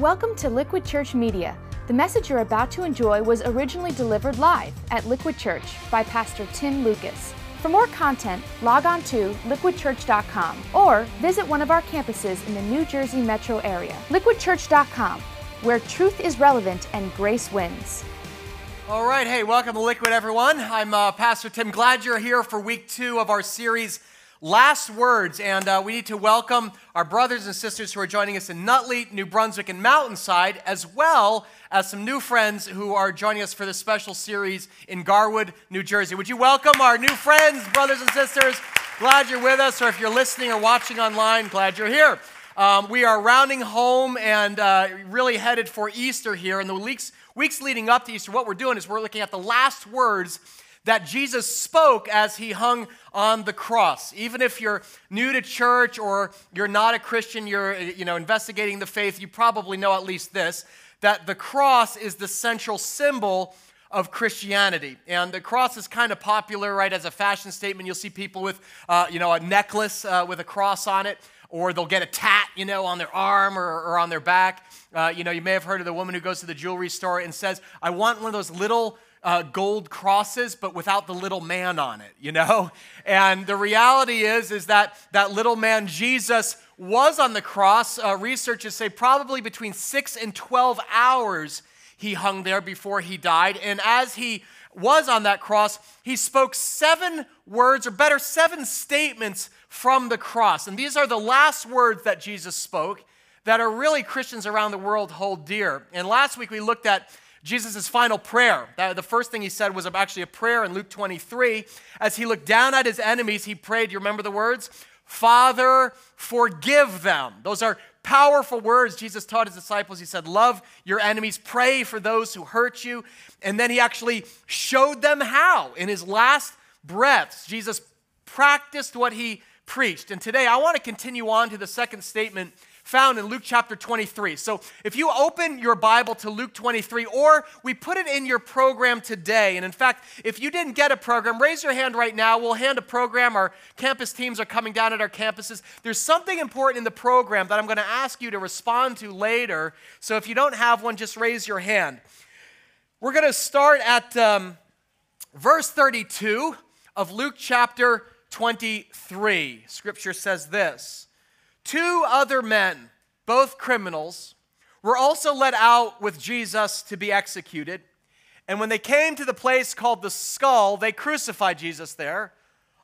Welcome to Liquid Church Media. The message you're about to enjoy was originally delivered live at Liquid Church by Pastor Tim Lucas. For more content, log on to liquidchurch.com or visit one of our campuses in the New Jersey metro area. Liquidchurch.com, where truth is relevant and grace wins. All right, hey, welcome to Liquid, everyone. I'm uh, Pastor Tim. Glad you're here for week two of our series, Last Words. And uh, we need to welcome our brothers and sisters who are joining us in Nutley, New Brunswick, and Mountainside, as well as some new friends who are joining us for this special series in Garwood, New Jersey. Would you welcome our new friends, brothers and sisters? Glad you're with us, or if you're listening or watching online, glad you're here. Um, we are rounding home and uh, really headed for Easter here. In the weeks, weeks leading up to Easter, what we're doing is we're looking at the last words that Jesus spoke as he hung on the cross. Even if you're new to church or you're not a Christian, you're you know investigating the faith, you probably know at least this that the cross is the central symbol of Christianity. And the cross is kind of popular, right, as a fashion statement. You'll see people with, uh, you know, a necklace uh, with a cross on it or they'll get a tat, you know, on their arm or, or on their back. Uh, you know, you may have heard of the woman who goes to the jewelry store and says, I want one of those little uh, gold crosses, but without the little man on it, you know? And the reality is, is that that little man, Jesus, was on the cross. Uh, researchers say probably between six and 12 hours he hung there before he died. And as he was on that cross, he spoke seven words, or better, seven statements from the cross. And these are the last words that Jesus spoke that are really Christians around the world hold dear. And last week we looked at Jesus' final prayer. The first thing he said was actually a prayer in Luke 23. As he looked down at his enemies, he prayed, you remember the words? Father, forgive them. Those are powerful words Jesus taught his disciples. He said, Love your enemies, pray for those who hurt you. And then he actually showed them how. In his last breaths, Jesus practiced what he preached. And today I want to continue on to the second statement found in Luke chapter 23. So if you open your Bible to Luke 23, or we put it in your program today, and in fact, if you didn't get a program, raise your hand right now. We'll hand a program. Our campus teams are coming down at our campuses. There's something important in the program that I'm going to ask you to respond to later. So if you don't have one, just raise your hand. We're going to start at um, verse 32 of Luke chapter 23. Scripture says this Two other men, both criminals, were also led out with Jesus to be executed. And when they came to the place called the skull, they crucified Jesus there,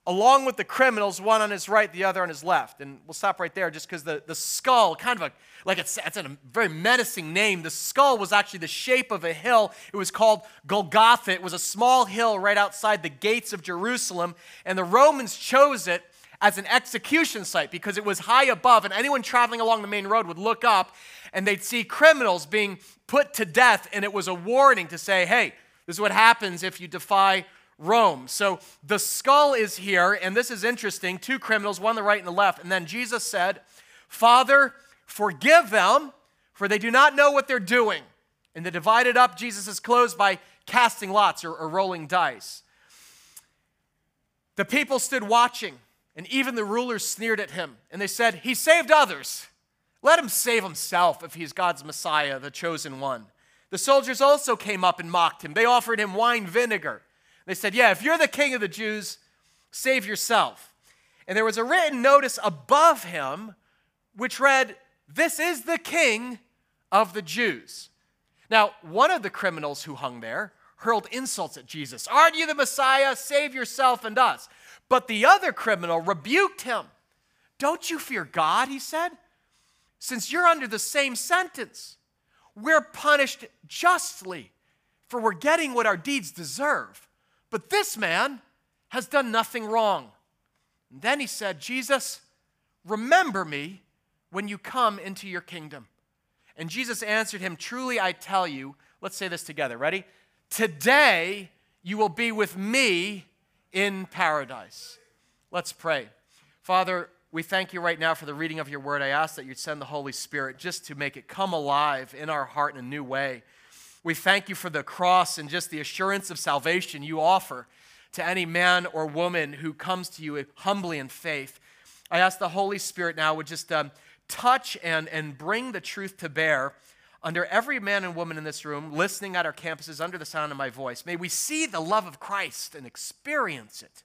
along with the criminals, one on his right, the other on his left. And we'll stop right there just because the, the skull, kind of a, like it's, it's a very menacing name. The skull was actually the shape of a hill. It was called Golgotha. It was a small hill right outside the gates of Jerusalem. And the Romans chose it as an execution site because it was high above, and anyone traveling along the main road would look up and they'd see criminals being put to death. And it was a warning to say, hey, this is what happens if you defy Rome. So the skull is here, and this is interesting two criminals, one on the right and the left. And then Jesus said, Father, forgive them, for they do not know what they're doing. And they divided up Jesus' clothes by casting lots or, or rolling dice. The people stood watching, and even the rulers sneered at him. And they said, He saved others. Let him save himself if he's God's Messiah, the chosen one. The soldiers also came up and mocked him. They offered him wine vinegar. They said, Yeah, if you're the king of the Jews, save yourself. And there was a written notice above him which read, This is the king of the Jews. Now, one of the criminals who hung there hurled insults at Jesus. Aren't you the Messiah? Save yourself and us. But the other criminal rebuked him. Don't you fear God, he said, since you're under the same sentence. We're punished justly, for we're getting what our deeds deserve. But this man has done nothing wrong. And then he said, Jesus, remember me when you come into your kingdom. And Jesus answered him, Truly I tell you, let's say this together. Ready? Today you will be with me in paradise. Let's pray. Father, we thank you right now for the reading of your word. I ask that you'd send the Holy Spirit just to make it come alive in our heart in a new way. We thank you for the cross and just the assurance of salvation you offer to any man or woman who comes to you humbly in faith. I ask the Holy Spirit now would just um, touch and, and bring the truth to bear under every man and woman in this room, listening at our campuses under the sound of my voice, may we see the love of Christ and experience it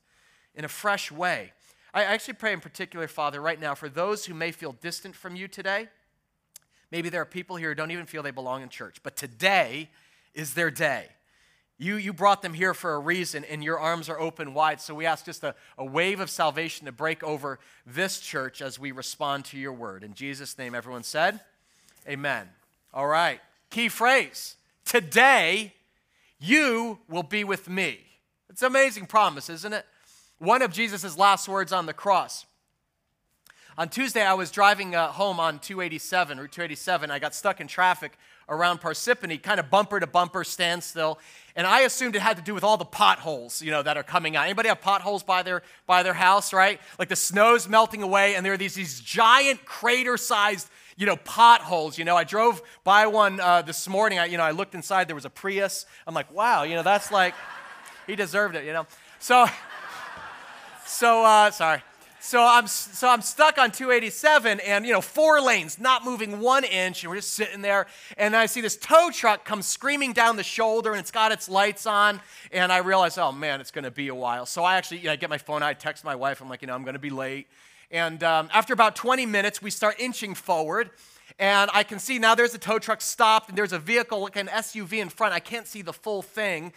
in a fresh way. I actually pray in particular, Father, right now for those who may feel distant from you today. Maybe there are people here who don't even feel they belong in church, but today is their day. You, you brought them here for a reason, and your arms are open wide. So we ask just a, a wave of salvation to break over this church as we respond to your word. In Jesus' name, everyone said, Amen. All right. Key phrase today, you will be with me. It's an amazing promise, isn't it? One of Jesus' last words on the cross. On Tuesday, I was driving uh, home on 287, Route 287. I got stuck in traffic around Parsippany, kind of bumper to bumper standstill. And I assumed it had to do with all the potholes, you know, that are coming out. Anybody have potholes by their, by their house, right? Like the snow's melting away, and there are these, these giant crater-sized, you know, potholes. You know, I drove by one uh, this morning. I, you know, I looked inside. There was a Prius. I'm like, wow, you know, that's like, he deserved it, you know. So, so uh, sorry. So I'm, so I'm stuck on 287 and, you know, four lanes, not moving one inch, and we're just sitting there. And I see this tow truck come screaming down the shoulder, and it's got its lights on. And I realize, oh man, it's going to be a while. So I actually, you know, I get my phone, I text my wife, I'm like, you know, I'm going to be late. And um, after about 20 minutes, we start inching forward. And I can see now there's a tow truck stopped, and there's a vehicle, like an SUV in front. I can't see the full thing.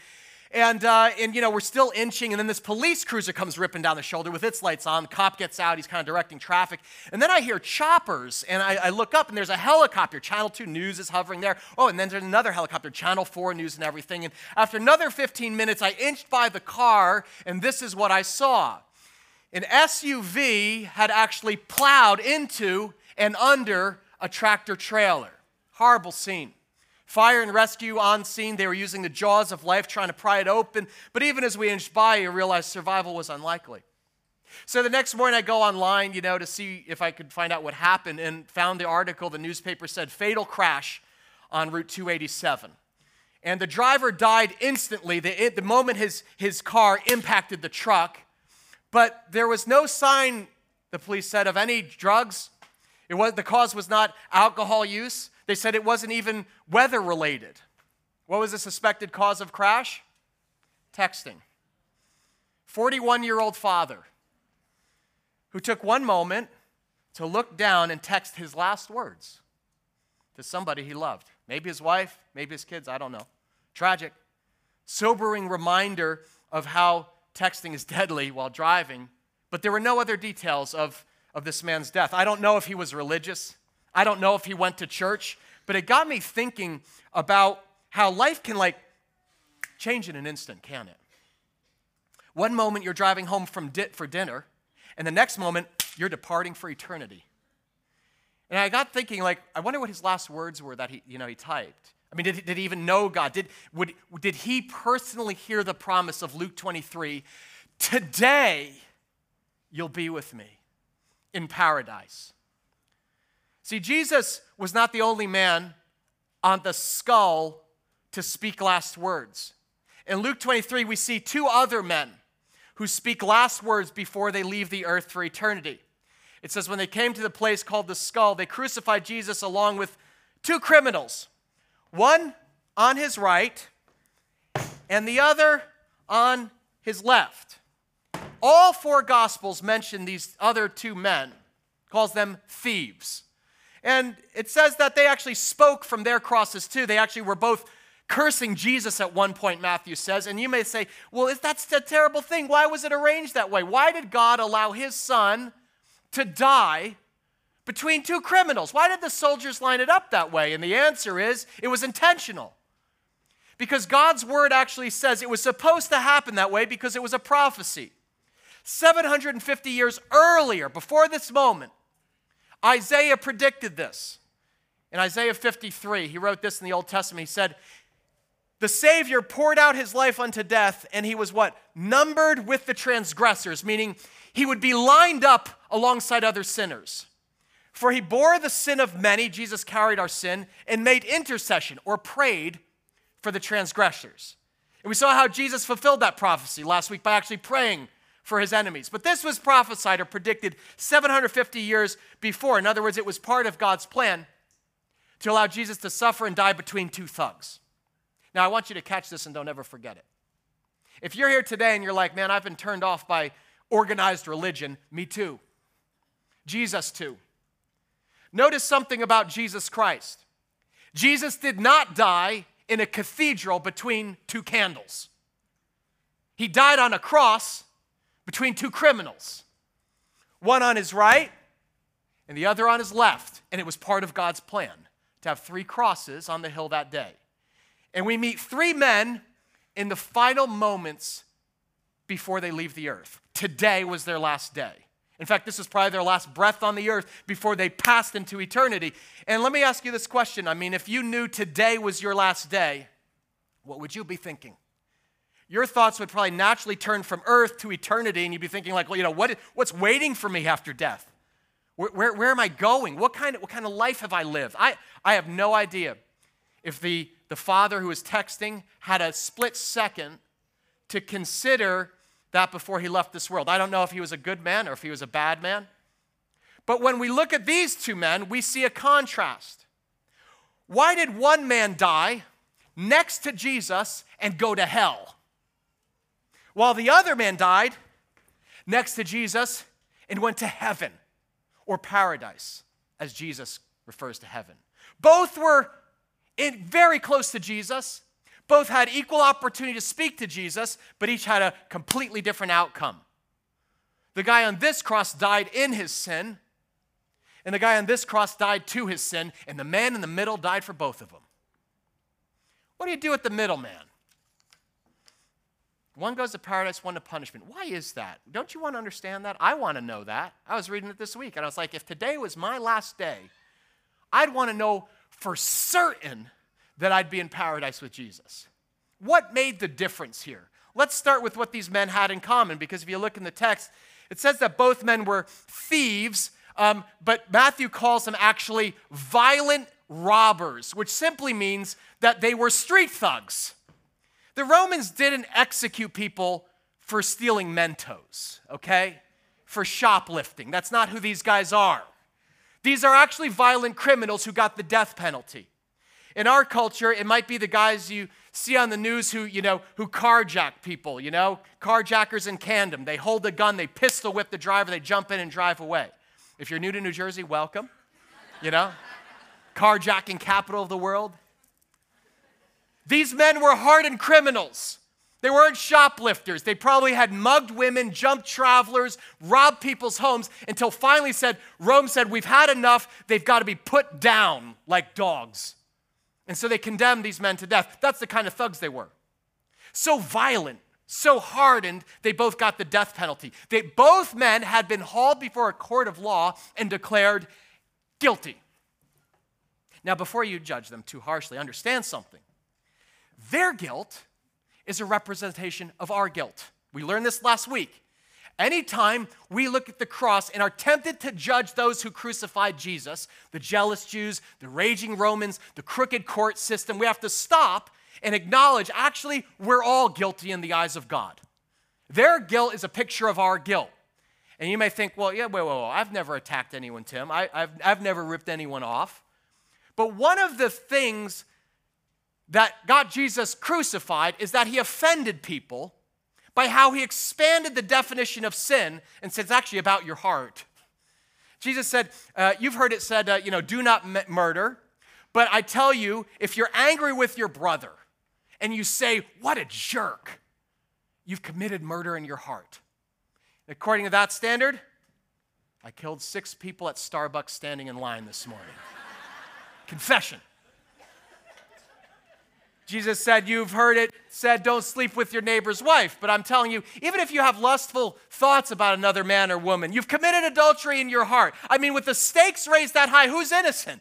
And, uh, and, you know, we're still inching, and then this police cruiser comes ripping down the shoulder with its lights on. The cop gets out, he's kind of directing traffic. And then I hear choppers, and I, I, look up, and there's a helicopter. Channel 2 News is hovering there. Oh, and then there's another helicopter, Channel 4 News and everything. And after another 15 minutes, I inched by the car, and this is what I saw. An SUV had actually plowed into and under a tractor trailer. Horrible scene. Fire and rescue on scene. They were using the jaws of life trying to pry it open. But even as we inched by, you realized survival was unlikely. So the next morning, I go online, you know, to see if I could find out what happened and found the article. The newspaper said fatal crash on Route 287. And the driver died instantly the, the moment his, his car impacted the truck. But there was no sign, the police said, of any drugs. It was, the cause was not alcohol use. They said it wasn't even weather related. What was the suspected cause of crash? Texting. 41 year old father who took one moment to look down and text his last words to somebody he loved. Maybe his wife, maybe his kids, I don't know. Tragic. Sobering reminder of how texting is deadly while driving, but there were no other details of, of this man's death. I don't know if he was religious. I don't know if he went to church, but it got me thinking about how life can like change in an instant, can it? One moment you're driving home from di- for dinner, and the next moment you're departing for eternity. And I got thinking, like, I wonder what his last words were that he, you know, he typed. I mean, did, did he even know God? Did, would, did he personally hear the promise of Luke 23? Today you'll be with me in paradise. See, Jesus was not the only man on the skull to speak last words. In Luke 23, we see two other men who speak last words before they leave the earth for eternity. It says, when they came to the place called the skull, they crucified Jesus along with two criminals, one on his right and the other on his left. All four gospels mention these other two men, calls them thieves. And it says that they actually spoke from their crosses too. They actually were both cursing Jesus at one point, Matthew says. And you may say, well, that's a terrible thing. Why was it arranged that way? Why did God allow his son to die between two criminals? Why did the soldiers line it up that way? And the answer is it was intentional. Because God's word actually says it was supposed to happen that way because it was a prophecy. 750 years earlier, before this moment, Isaiah predicted this. In Isaiah 53, he wrote this in the Old Testament. He said, The Savior poured out his life unto death, and he was what? Numbered with the transgressors, meaning he would be lined up alongside other sinners. For he bore the sin of many, Jesus carried our sin, and made intercession or prayed for the transgressors. And we saw how Jesus fulfilled that prophecy last week by actually praying for his enemies. But this was prophesied or predicted 750 years before. In other words, it was part of God's plan to allow Jesus to suffer and die between two thugs. Now, I want you to catch this and don't ever forget it. If you're here today and you're like, man, I've been turned off by organized religion, me too. Jesus too. Notice something about Jesus Christ. Jesus did not die in a cathedral between two candles. He died on a cross between two criminals, one on his right and the other on his left. And it was part of God's plan to have three crosses on the hill that day. And we meet three men in the final moments before they leave the earth. Today was their last day. In fact, this was probably their last breath on the earth before they passed into eternity. And let me ask you this question I mean, if you knew today was your last day, what would you be thinking? Your thoughts would probably naturally turn from earth to eternity, and you'd be thinking, like, well, you know, what, what's waiting for me after death? Where, where, where am I going? What kind, of, what kind of life have I lived? I, I have no idea if the, the father who was texting had a split second to consider that before he left this world. I don't know if he was a good man or if he was a bad man. But when we look at these two men, we see a contrast. Why did one man die next to Jesus and go to hell? While the other man died next to Jesus and went to heaven or paradise, as Jesus refers to heaven. Both were in, very close to Jesus, both had equal opportunity to speak to Jesus, but each had a completely different outcome. The guy on this cross died in his sin, and the guy on this cross died to his sin, and the man in the middle died for both of them. What do you do with the middle man? One goes to paradise, one to punishment. Why is that? Don't you want to understand that? I want to know that. I was reading it this week, and I was like, if today was my last day, I'd want to know for certain that I'd be in paradise with Jesus. What made the difference here? Let's start with what these men had in common because if you look in the text, it says that both men were thieves, um, but Matthew calls them actually violent robbers, which simply means that they were street thugs. The Romans didn't execute people for stealing Mentos, okay? For shoplifting. That's not who these guys are. These are actually violent criminals who got the death penalty. In our culture, it might be the guys you see on the news who, you know, who carjack people, you know, carjackers in Camden. They hold a gun, they pistol whip the driver, they jump in and drive away. If you're new to New Jersey, welcome. You know, carjacking capital of the world. These men were hardened criminals. They weren't shoplifters. They probably had mugged women, jumped travelers, robbed people's homes until finally said, Rome said, We've had enough. They've got to be put down like dogs. And so they condemned these men to death. That's the kind of thugs they were. So violent, so hardened, they both got the death penalty. They, both men had been hauled before a court of law and declared guilty. Now, before you judge them too harshly, understand something. Their guilt is a representation of our guilt. We learned this last week. Anytime we look at the cross and are tempted to judge those who crucified Jesus, the jealous Jews, the raging Romans, the crooked court system, we have to stop and acknowledge actually, we're all guilty in the eyes of God. Their guilt is a picture of our guilt. And you may think, well, yeah, wait, wait, wait, I've never attacked anyone, Tim. I, have I've never ripped anyone off. But one of the things that got Jesus crucified is that he offended people by how he expanded the definition of sin and said it's actually about your heart. Jesus said, uh, You've heard it said, uh, you know, do not m- murder. But I tell you, if you're angry with your brother and you say, What a jerk, you've committed murder in your heart. According to that standard, I killed six people at Starbucks standing in line this morning. Confession. Jesus said, You've heard it said, don't sleep with your neighbor's wife. But I'm telling you, even if you have lustful thoughts about another man or woman, you've committed adultery in your heart. I mean, with the stakes raised that high, who's innocent?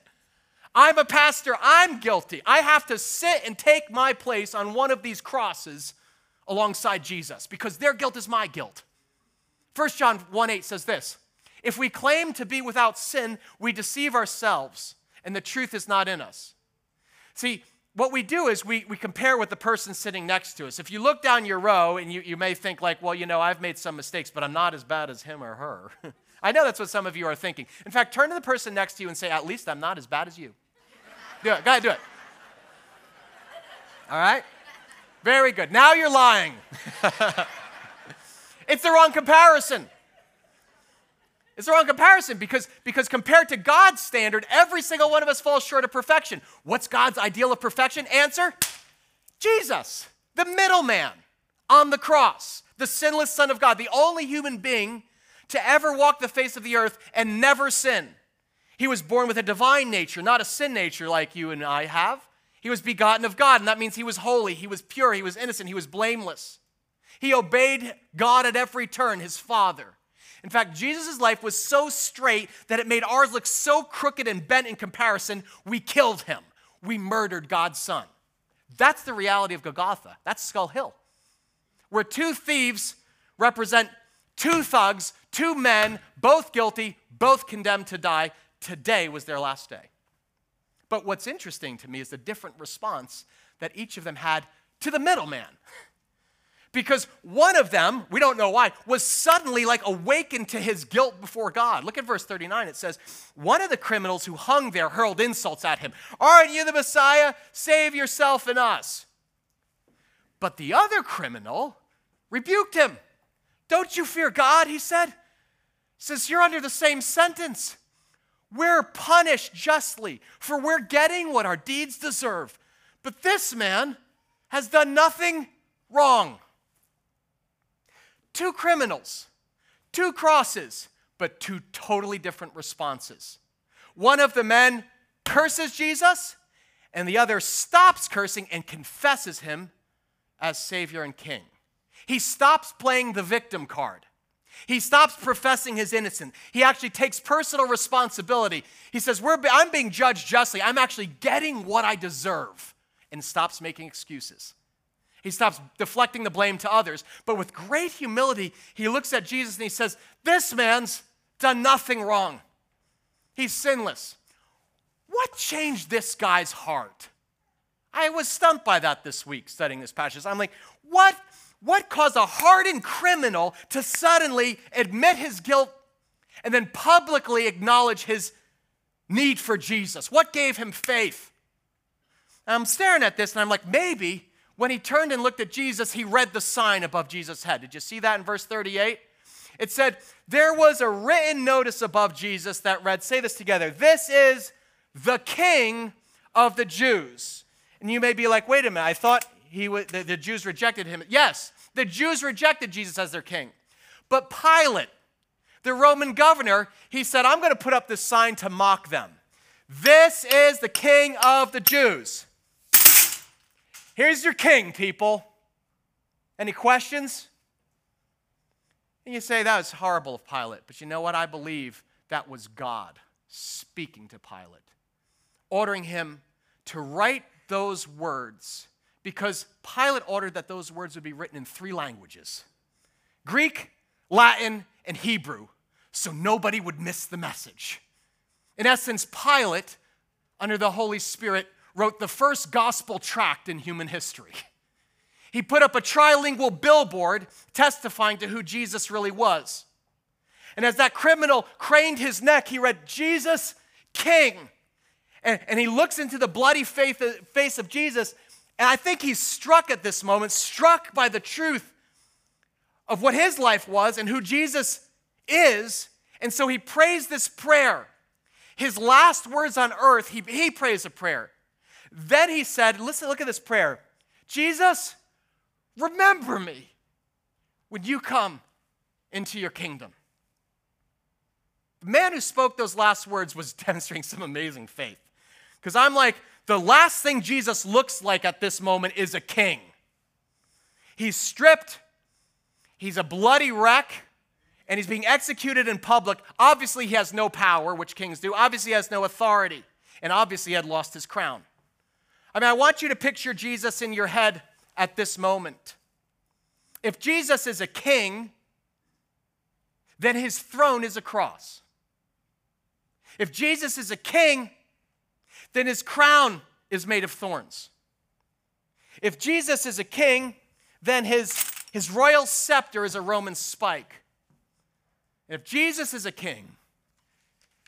I'm a pastor, I'm guilty. I have to sit and take my place on one of these crosses alongside Jesus because their guilt is my guilt. 1 John 1 8 says this If we claim to be without sin, we deceive ourselves, and the truth is not in us. See, what we do is we, we compare with the person sitting next to us. If you look down your row and you, you may think, like, well, you know, I've made some mistakes, but I'm not as bad as him or her. I know that's what some of you are thinking. In fact, turn to the person next to you and say, at least I'm not as bad as you. Do it. Go ahead, do it. All right? Very good. Now you're lying. it's the wrong comparison. It's the wrong comparison because, because compared to God's standard, every single one of us falls short of perfection. What's God's ideal of perfection? Answer Jesus, the middleman on the cross, the sinless Son of God, the only human being to ever walk the face of the earth and never sin. He was born with a divine nature, not a sin nature like you and I have. He was begotten of God, and that means he was holy, he was pure, he was innocent, he was blameless. He obeyed God at every turn, his Father. In fact, Jesus' life was so straight that it made ours look so crooked and bent in comparison, we killed him. We murdered God's Son. That's the reality of Golgotha. That's Skull Hill, where two thieves represent two thugs, two men, both guilty, both condemned to die. Today was their last day. But what's interesting to me is the different response that each of them had to the middleman. Because one of them, we don't know why, was suddenly like awakened to his guilt before God. Look at verse 39. It says, One of the criminals who hung there hurled insults at him. Aren't you the Messiah? Save yourself and us. But the other criminal rebuked him. Don't you fear God, he said. He says, You're under the same sentence. We're punished justly, for we're getting what our deeds deserve. But this man has done nothing wrong. Two criminals, two crosses, but two totally different responses. One of the men curses Jesus, and the other stops cursing and confesses him as Savior and King. He stops playing the victim card. He stops professing his innocence. He actually takes personal responsibility. He says, I'm being judged justly. I'm actually getting what I deserve, and stops making excuses. He stops deflecting the blame to others. But with great humility, he looks at Jesus and he says, This man's done nothing wrong. He's sinless. What changed this guy's heart? I was stumped by that this week studying this passage. I'm like, what what caused a hardened criminal to suddenly admit his guilt and then publicly acknowledge his need for Jesus? What gave him faith? I'm staring at this and I'm like, maybe when he turned and looked at Jesus, he read the sign above Jesus' head. Did you see that in verse 38? It said, There was a written notice above Jesus that read, say this together, this is the King of the Jews. And you may be like, wait a minute, I thought he the, the Jews rejected him. Yes, the Jews rejected Jesus as their king. But Pilate, the Roman governor, he said, I'm going to put up this sign to mock them. This is the king of the Jews. Here's your king, people. Any questions? And you say, that was horrible of Pilate. But you know what? I believe that was God speaking to Pilate, ordering him to write those words because Pilate ordered that those words would be written in three languages Greek, Latin, and Hebrew, so nobody would miss the message. In essence, Pilate, under the Holy Spirit, wrote the first gospel tract in human history. He put up a trilingual billboard testifying to who Jesus really was. And as that criminal craned his neck, he read, Jesus, King. And, and he looks into the bloody face of Jesus and I think he's struck at this moment, struck by the truth of what his life was and who Jesus is. And so he prays this prayer. His last words on earth, he, he prays a prayer. Then he said, Listen, look at this prayer Jesus, remember me when you come into your kingdom. The man who spoke those last words was demonstrating some amazing faith. Because I'm like, the last thing Jesus looks like at this moment is a king. He's stripped, he's a bloody wreck, and he's being executed in public. Obviously, he has no power, which kings do. Obviously, he has no authority, and obviously, he had lost his crown. I mean, I want you to picture Jesus in your head at this moment. If Jesus is a king, then his throne is a cross. If Jesus is a king, then his crown is made of thorns. If Jesus is a king, then his, his royal scepter is a Roman spike. if Jesus is a king,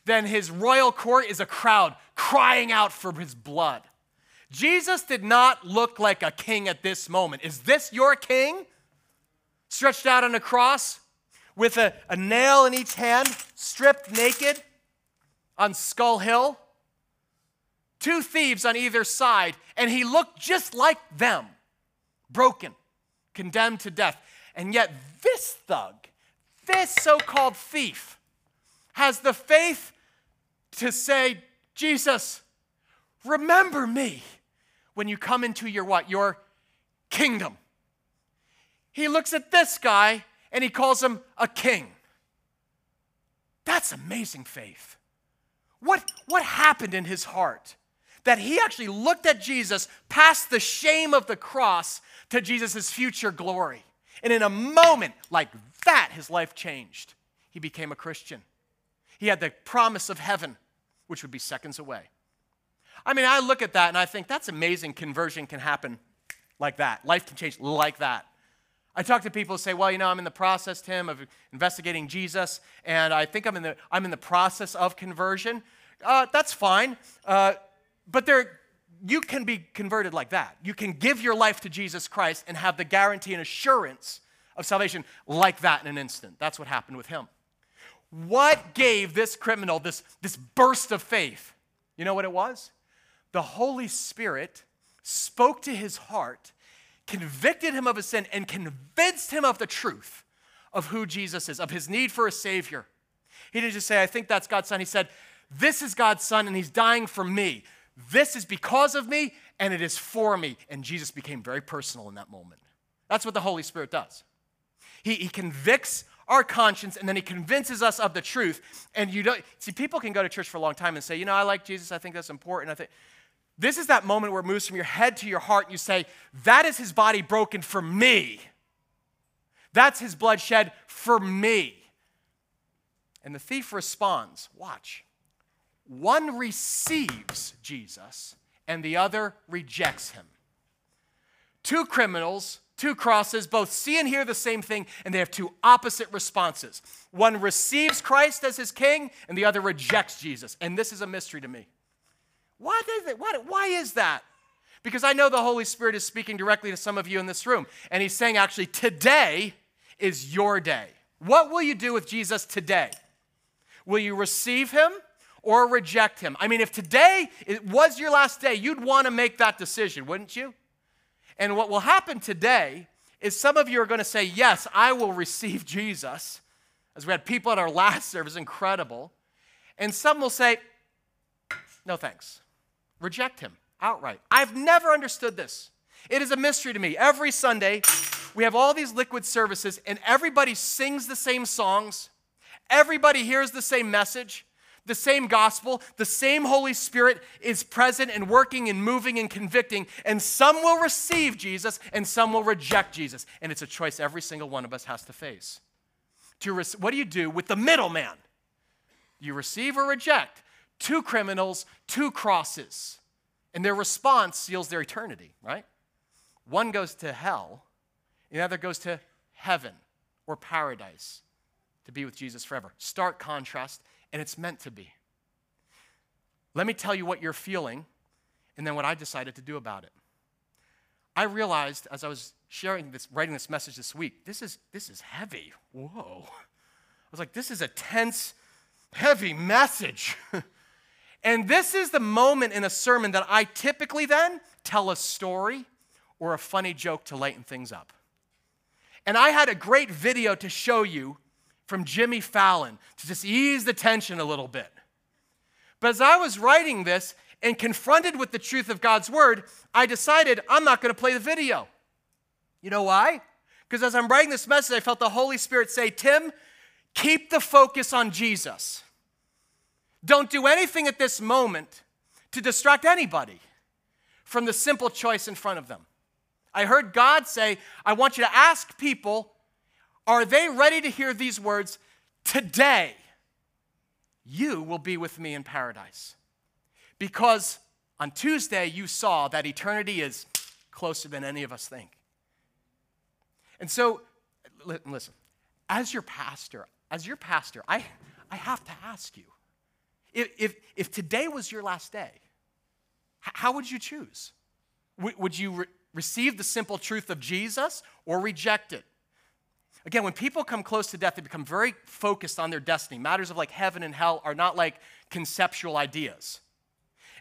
then his royal court is a crowd crying out for his blood. Jesus did not look like a king at this moment. Is this your king? Stretched out on a cross with a, a nail in each hand, stripped naked on Skull Hill? Two thieves on either side, and he looked just like them broken, condemned to death. And yet, this thug, this so called thief, has the faith to say, Jesus, remember me when you come into your what? Your kingdom. He looks at this guy and he calls him a king. That's amazing faith. What, what happened in his heart? That he actually looked at Jesus past the shame of the cross to Jesus' future glory. And in a moment like that, his life changed. He became a Christian. He had the promise of heaven, which would be seconds away. I mean, I look at that and I think that's amazing. Conversion can happen like that, life can change like that. I talk to people who say, well, you know, I'm in the process, Tim, of investigating Jesus, and I think I'm in the, I'm in the process of conversion. Uh, that's fine. Uh, but there, you can be converted like that. You can give your life to Jesus Christ and have the guarantee and assurance of salvation like that in an instant. That's what happened with him. What gave this criminal this, this burst of faith? You know what it was? The Holy Spirit spoke to his heart convicted him of his sin, and convinced him of the truth of who Jesus is, of his need for a Savior. He didn't just say, I think that's God's Son. He said, This is God's Son, and He's dying for me. This is because of me, and it is for me. And Jesus became very personal in that moment. That's what the Holy Spirit does. He, he convicts our conscience and then he convinces us of the truth. And you don't see, people can go to church for a long time and say, you know, I like Jesus, I think that's important. I think this is that moment where it moves from your head to your heart and you say, That is his body broken for me. That's his blood shed for me. And the thief responds, Watch. One receives Jesus and the other rejects him. Two criminals, two crosses, both see and hear the same thing, and they have two opposite responses. One receives Christ as his king, and the other rejects Jesus. And this is a mystery to me. Why, it, why, why is that? Because I know the Holy Spirit is speaking directly to some of you in this room. And He's saying, actually, today is your day. What will you do with Jesus today? Will you receive Him or reject Him? I mean, if today was your last day, you'd want to make that decision, wouldn't you? And what will happen today is some of you are going to say, Yes, I will receive Jesus. As we had people at our last service, incredible. And some will say, No thanks reject him outright. I've never understood this. It is a mystery to me. Every Sunday, we have all these liquid services, and everybody sings the same songs, everybody hears the same message. The same gospel, the same Holy Spirit is present and working and moving and convicting, and some will receive Jesus and some will reject Jesus. And it's a choice every single one of us has to face. To re- what do you do with the middleman? You receive or reject two criminals, two crosses. And their response seals their eternity, right? One goes to hell, and the other goes to heaven or paradise to be with Jesus forever. Stark contrast, and it's meant to be. Let me tell you what you're feeling and then what I decided to do about it. I realized as I was sharing this, writing this message this week, this is, this is heavy. Whoa. I was like, this is a tense, heavy message. And this is the moment in a sermon that I typically then tell a story or a funny joke to lighten things up. And I had a great video to show you from Jimmy Fallon to just ease the tension a little bit. But as I was writing this and confronted with the truth of God's word, I decided I'm not going to play the video. You know why? Because as I'm writing this message, I felt the Holy Spirit say, Tim, keep the focus on Jesus. Don't do anything at this moment to distract anybody from the simple choice in front of them. I heard God say, I want you to ask people, are they ready to hear these words? Today, you will be with me in paradise. Because on Tuesday, you saw that eternity is closer than any of us think. And so, listen, as your pastor, as your pastor, I, I have to ask you If, if, if today was your last day, how would you choose? Would you re- receive the simple truth of Jesus or reject it? Again, when people come close to death, they become very focused on their destiny. Matters of like heaven and hell are not like conceptual ideas.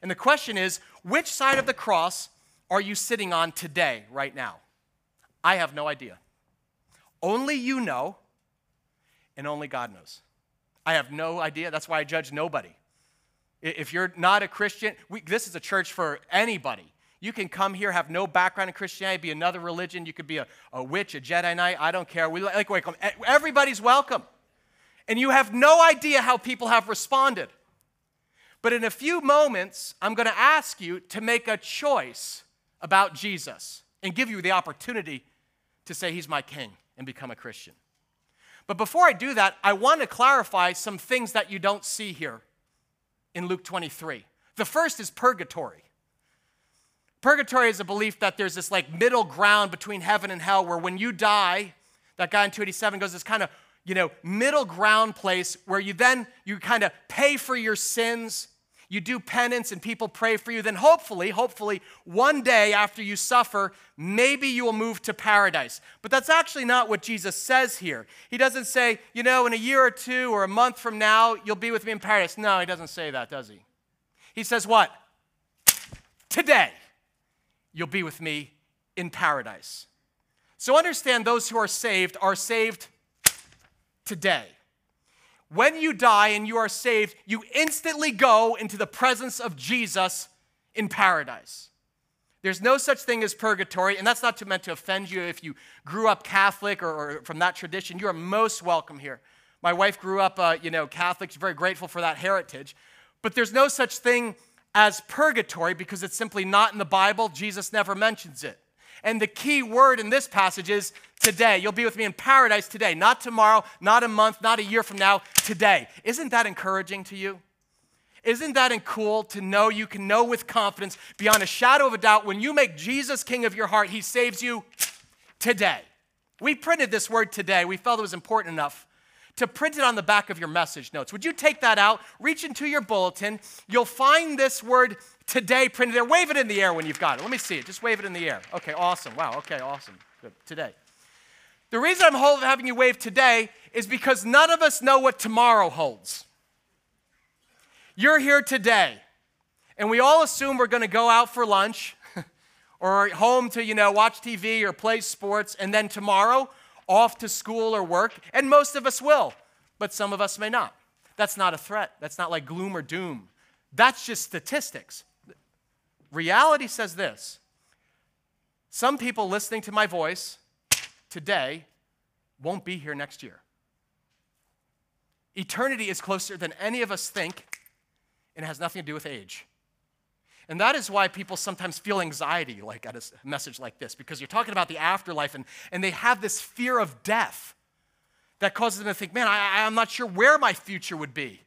And the question is which side of the cross are you sitting on today, right now? I have no idea. Only you know, and only God knows. I have no idea. That's why I judge nobody. If you're not a Christian, we, this is a church for anybody. You can come here, have no background in Christianity, be another religion. You could be a, a witch, a Jedi Knight. I don't care. We like welcome. Everybody's welcome. And you have no idea how people have responded. But in a few moments, I'm going to ask you to make a choice about Jesus and give you the opportunity to say, He's my king and become a Christian. But before I do that, I want to clarify some things that you don't see here in Luke 23. The first is purgatory. Purgatory is a belief that there's this like middle ground between heaven and hell where when you die, that guy in 287 goes this kind of, you know, middle ground place where you then you kind of pay for your sins, you do penance and people pray for you, then hopefully, hopefully one day after you suffer, maybe you will move to paradise. But that's actually not what Jesus says here. He doesn't say, you know, in a year or two or a month from now, you'll be with me in paradise. No, he doesn't say that, does he? He says what? Today you'll be with me in paradise. So understand those who are saved are saved today. When you die and you are saved, you instantly go into the presence of Jesus in paradise. There's no such thing as purgatory, and that's not meant to offend you if you grew up Catholic or, or from that tradition. You are most welcome here. My wife grew up, uh, you know, Catholic. She's very grateful for that heritage. But there's no such thing as purgatory because it's simply not in the Bible. Jesus never mentions it. And the key word in this passage is today. You'll be with me in paradise today, not tomorrow, not a month, not a year from now, today. Isn't that encouraging to you? Isn't that cool to know you can know with confidence, beyond a shadow of a doubt, when you make Jesus king of your heart, he saves you today? We printed this word today. We felt it was important enough to print it on the back of your message notes. Would you take that out, reach into your bulletin? You'll find this word today printed there. Wave it in the air when you've got it. Let me see it. Just wave it in the air. Okay, awesome. Wow, okay, awesome. Good. Today. The reason I'm having you wave today is because none of us know what tomorrow holds. You're here today, and we all assume we're going to go out for lunch or home to, you know, watch TV or play sports, and then tomorrow off to school or work, and most of us will, but some of us may not. That's not a threat. That's not like gloom or doom. That's just statistics. Reality says this some people listening to my voice today won't be here next year. Eternity is closer than any of us think, and it has nothing to do with age. And that is why people sometimes feel anxiety like at a message like this, because you're talking about the afterlife and, and they have this fear of death that causes them to think, man, I, I'm not sure where my future would be.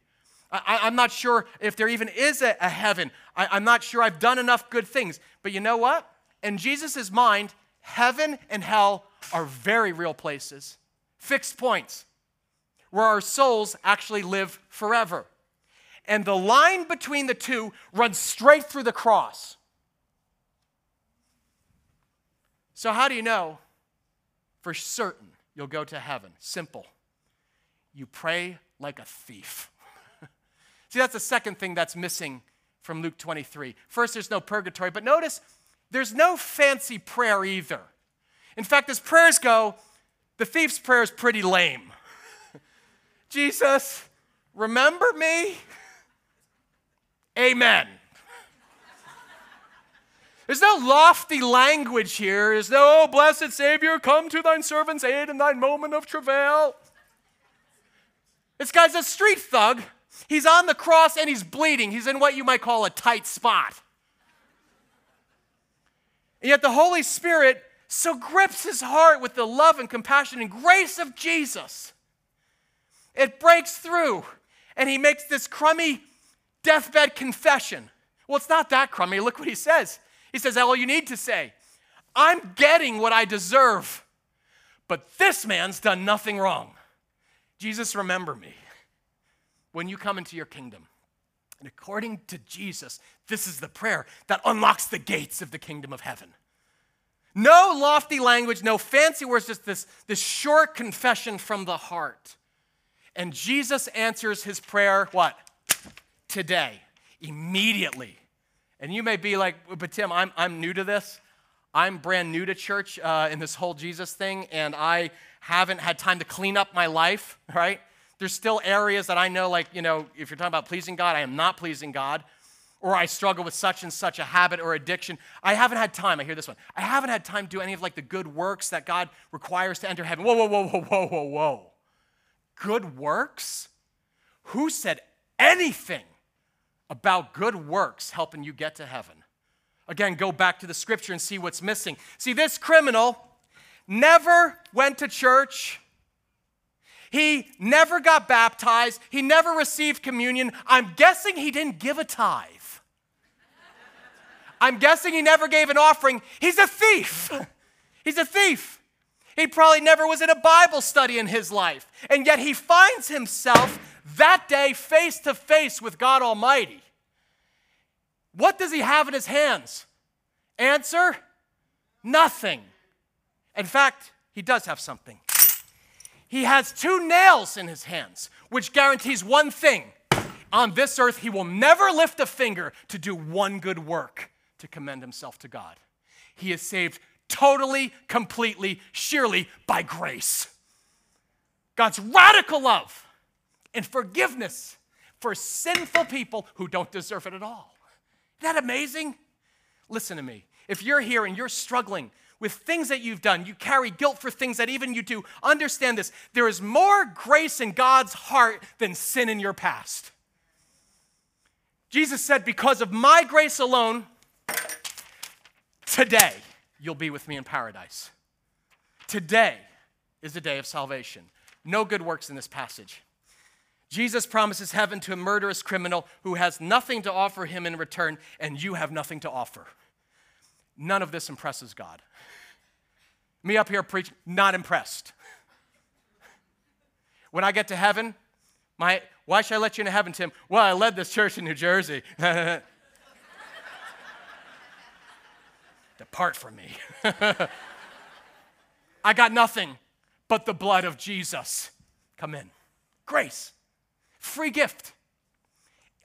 I, am not sure if there even is a, a heaven. I, I'm not sure I've done enough good things. But you know what? In Jesus' mind, heaven and hell are very real places, fixed points, where our souls actually live forever and the line between the two runs straight through the cross. So, how do you know for certain you'll go to heaven? Simple. You pray like a thief. See, that's the second thing that's missing from Luke 23. First, there's no purgatory, but notice there's no fancy prayer either. In fact, as prayers go, the thief's prayer is pretty lame. Jesus, remember me? Amen. There's no lofty language here. There's no, oh, blessed Savior, come to thine servant's aid in thine moment of travail. This guy's a street thug. He's on the cross and he's bleeding. He's in what you might call a tight spot. And yet the Holy Spirit so grips his heart with the love and compassion and grace of Jesus. It breaks through, and he makes this crummy deathbed confession. Well, it's not that crummy. Look what he says. He says, All you need to say, I'm getting what I deserve, but this man's done nothing wrong. Jesus, remember me when you come into your kingdom. And according to Jesus, this is the prayer that unlocks the gates of the kingdom of heaven. No lofty language, no fancy words, just this, this short confession from the heart. And Jesus answers his prayer, what? Today, immediately. And you may be like, but Tim, I'm, I'm new to this. I'm brand new to church uh, in this whole Jesus thing, and I haven't had time to clean up my life, right? There's still areas that I know, like, you know, if you're talking about pleasing God, I am not pleasing God or I struggle with such and such a habit or addiction. I haven't had time. I hear this one. I haven't had time to do any of like the good works that God requires to enter heaven. Whoa, whoa, whoa, whoa, whoa, whoa, whoa. Good works? Who said anything about good works helping you get to heaven? Again, go back to the scripture and see what's missing. See, this criminal never went to church. He never got baptized. He never received communion. I'm guessing he didn't give a tithe. I'm guessing he never gave an offering. He's a thief. He's a thief. He probably never was in a Bible study in his life. And yet he finds himself that day face to face with God Almighty. What does he have in his hands? Answer nothing. In fact, he does have something. He has two nails in his hands, which guarantees one thing on this earth, he will never lift a finger to do one good work to commend himself to God. He is saved totally, completely, sheerly by grace. God's radical love and forgiveness for sinful people who don't deserve it at all. Isn't that amazing? Listen to me. If you're here and you're struggling with things that you've done, you carry guilt for things that even you do, understand this. There is more grace in God's heart than sin in your past. Jesus said, Because of my grace alone, Today, you'll be with me in paradise. Today is the day of salvation. No good works in this passage. Jesus promises heaven to a murderous criminal who has nothing to offer him in return, and you have nothing to offer. None of this impresses God. Me up here preaching, not impressed. When I get to heaven, my, why should I let you into heaven, Tim? Well, I led this church in New Jersey. Depart from me. I got nothing but the blood of Jesus. Come in. Grace. Free gift.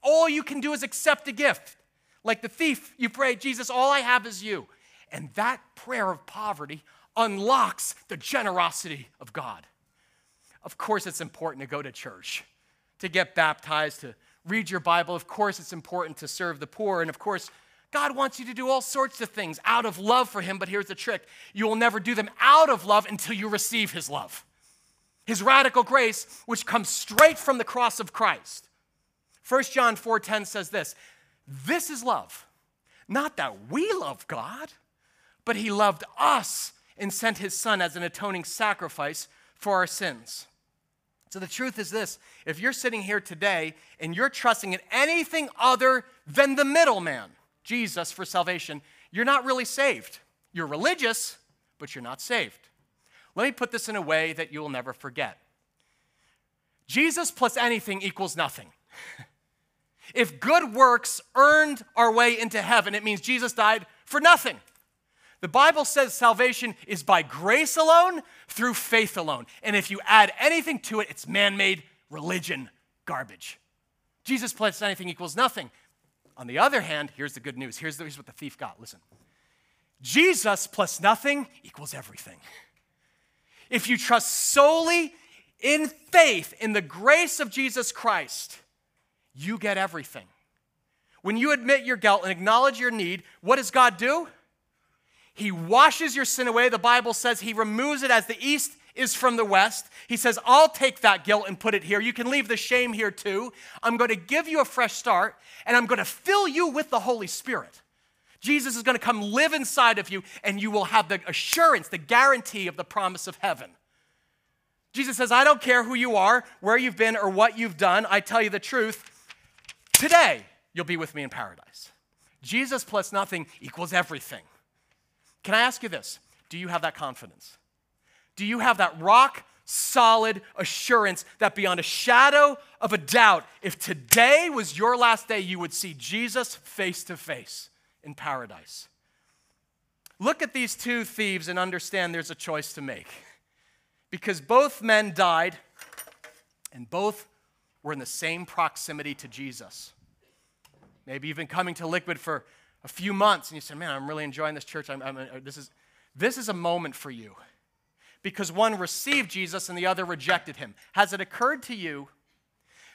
All you can do is accept a gift. Like the thief, you pray, Jesus, all I have is you. And that prayer of poverty unlocks the generosity of God. Of course, it's important to go to church, to get baptized, to read your Bible. Of course, it's important to serve the poor. And of course, God wants you to do all sorts of things out of love for Him, but here's the trick you will never do them out of love until you receive His love. His radical grace, which comes straight from the cross of Christ. 1 John 4:10 says this, "This is love, not that we love God, but he loved us and sent his son as an atoning sacrifice for our sins." So the truth is this, if you're sitting here today and you're trusting in anything other than the middleman, Jesus for salvation, you're not really saved. You're religious, but you're not saved. Let me put this in a way that you will never forget Jesus plus anything equals nothing. if good works earned our way into heaven, it means Jesus died for nothing. The Bible says salvation is by grace alone, through faith alone. And if you add anything to it, it's man made religion garbage. Jesus plus anything equals nothing. On the other hand, here's the good news. Here's, the, here's what the thief got. Listen Jesus plus nothing equals everything. If you trust solely in faith in the grace of Jesus Christ, you get everything. When you admit your guilt and acknowledge your need, what does God do? He washes your sin away. The Bible says He removes it as the east is from the west. He says, I'll take that guilt and put it here. You can leave the shame here too. I'm going to give you a fresh start, and I'm going to fill you with the Holy Spirit. Jesus is going to come live inside of you, and you will have the assurance, the guarantee of the promise of heaven. Jesus says, I don't care who you are, where you've been, or what you've done. I tell you the truth. Today, you'll be with me in paradise. Jesus plus nothing equals everything. Can I ask you this? Do you have that confidence? Do you have that rock solid assurance that beyond a shadow of a doubt, if today was your last day, you would see Jesus face to face in paradise. Look at these two thieves and understand there's a choice to make. Because both men died and both were in the same proximity to Jesus. Maybe you've been coming to Liquid for a few months and you said, Man, I'm really enjoying this church. I'm, I'm, uh, this, is, this is a moment for you because one received Jesus and the other rejected him. Has it occurred to you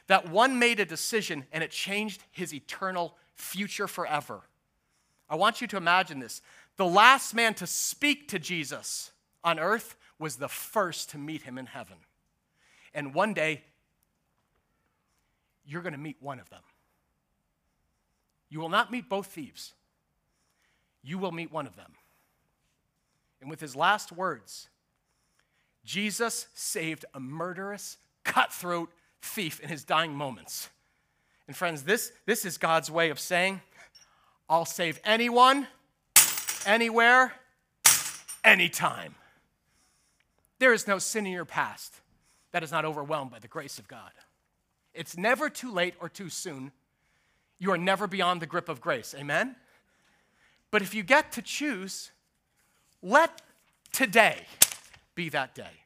that one made a decision and it changed his eternal future forever? I want you to imagine this. The last man to speak to Jesus on earth was the first to meet him in heaven. And one day, you're going to meet one of them. You will not meet both thieves, you will meet one of them. And with his last words, Jesus saved a murderous, cutthroat thief in his dying moments. And friends, this, this is God's way of saying, I'll save anyone, anywhere, anytime. There is no sin in your past that is not overwhelmed by the grace of God. It's never too late or too soon. You are never beyond the grip of grace. Amen? But if you get to choose, let today be that day.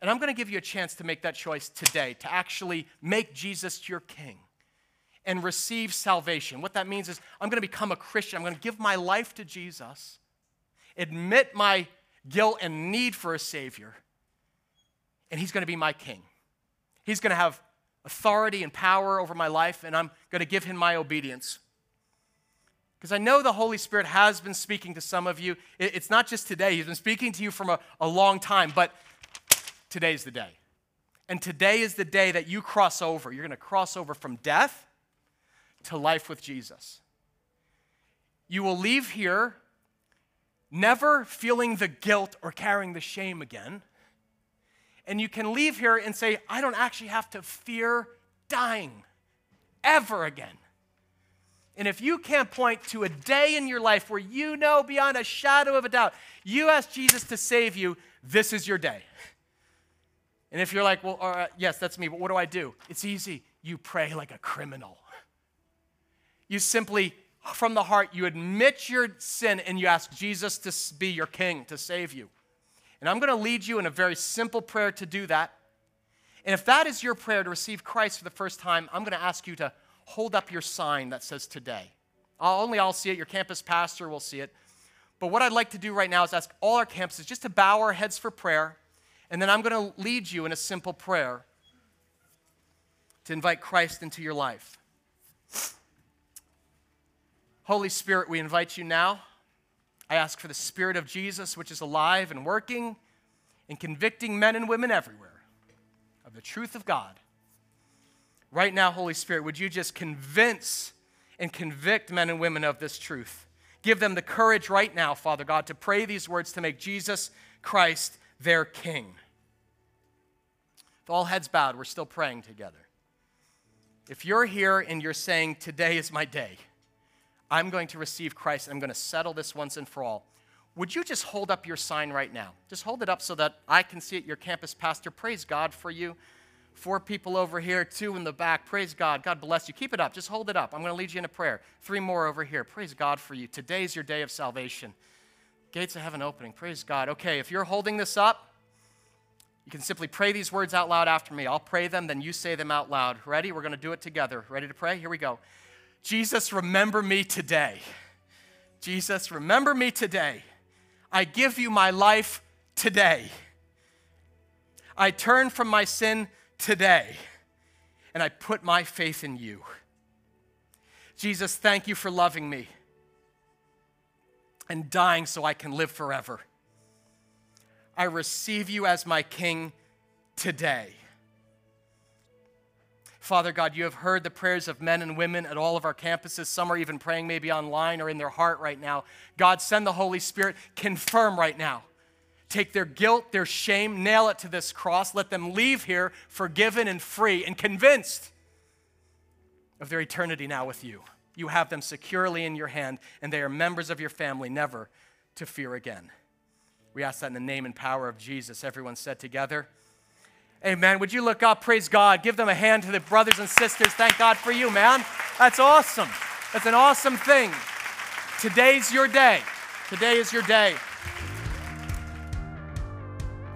And I'm going to give you a chance to make that choice today, to actually make Jesus your king and receive salvation. What that means is I'm going to become a Christian. I'm going to give my life to Jesus, admit my guilt and need for a Savior, and He's going to be my king. He's going to have authority and power over my life, and I'm going to give Him my obedience. Because I know the Holy Spirit has been speaking to some of you. It's not just today, He's been speaking to you from a, a long time, but today's the day. And today is the day that you cross over. You're going to cross over from death to life with Jesus. You will leave here never feeling the guilt or carrying the shame again. And you can leave here and say, I don't actually have to fear dying ever again. And if you can't point to a day in your life where you know beyond a shadow of a doubt, you ask Jesus to save you, this is your day. And if you're like, well, yes, that's me, but what do I do? It's easy. You pray like a criminal. You simply, from the heart, you admit your sin and you ask Jesus to be your king, to save you. And I'm going to lead you in a very simple prayer to do that. And if that is your prayer to receive Christ for the first time, I'm going to ask you to hold up your sign that says today. I'll, only I'll see it, your campus pastor will see it. But what I'd like to do right now is ask all our campuses just to bow our heads for prayer, and then I'm going to lead you in a simple prayer to invite Christ into your life. Holy Spirit, we invite you now. I ask for the Spirit of Jesus, which is alive and working and convicting men and women everywhere of the truth of God Right now, Holy Spirit, would you just convince and convict men and women of this truth? Give them the courage right now, Father God, to pray these words to make Jesus Christ their King. With all heads bowed, we're still praying together. If you're here and you're saying, Today is my day, I'm going to receive Christ, I'm going to settle this once and for all, would you just hold up your sign right now? Just hold it up so that I can see it, your campus pastor. Praise God for you. Four people over here, two in the back. Praise God. God bless you. Keep it up. Just hold it up. I'm going to lead you in a prayer. Three more over here. Praise God for you. Today's your day of salvation. Gates of heaven opening. Praise God. Okay, if you're holding this up, you can simply pray these words out loud after me. I'll pray them, then you say them out loud. Ready? We're going to do it together. Ready to pray? Here we go. Jesus, remember me today. Jesus, remember me today. I give you my life today. I turn from my sin today, and I put my faith in you. Jesus, thank you for loving me and dying so I can live forever. I receive you as my King today. Father God, you have heard the prayers of men and women at all of our campuses. Some are even praying maybe online or in their heart right now. God, send the Holy Spirit, confirm right now take their guilt, their shame, nail it to this cross, let them leave here forgiven and free and convinced of their eternity now with you. You have them securely in your hand, and they are members of your family, never to fear again. We ask that in the name and power of Jesus. Everyone said together, Amen. Would you look up? Praise God. Give them a hand to the brothers and sisters. Thank God for you, man. That's awesome. That's an awesome thing. Today's your day. Today is your day.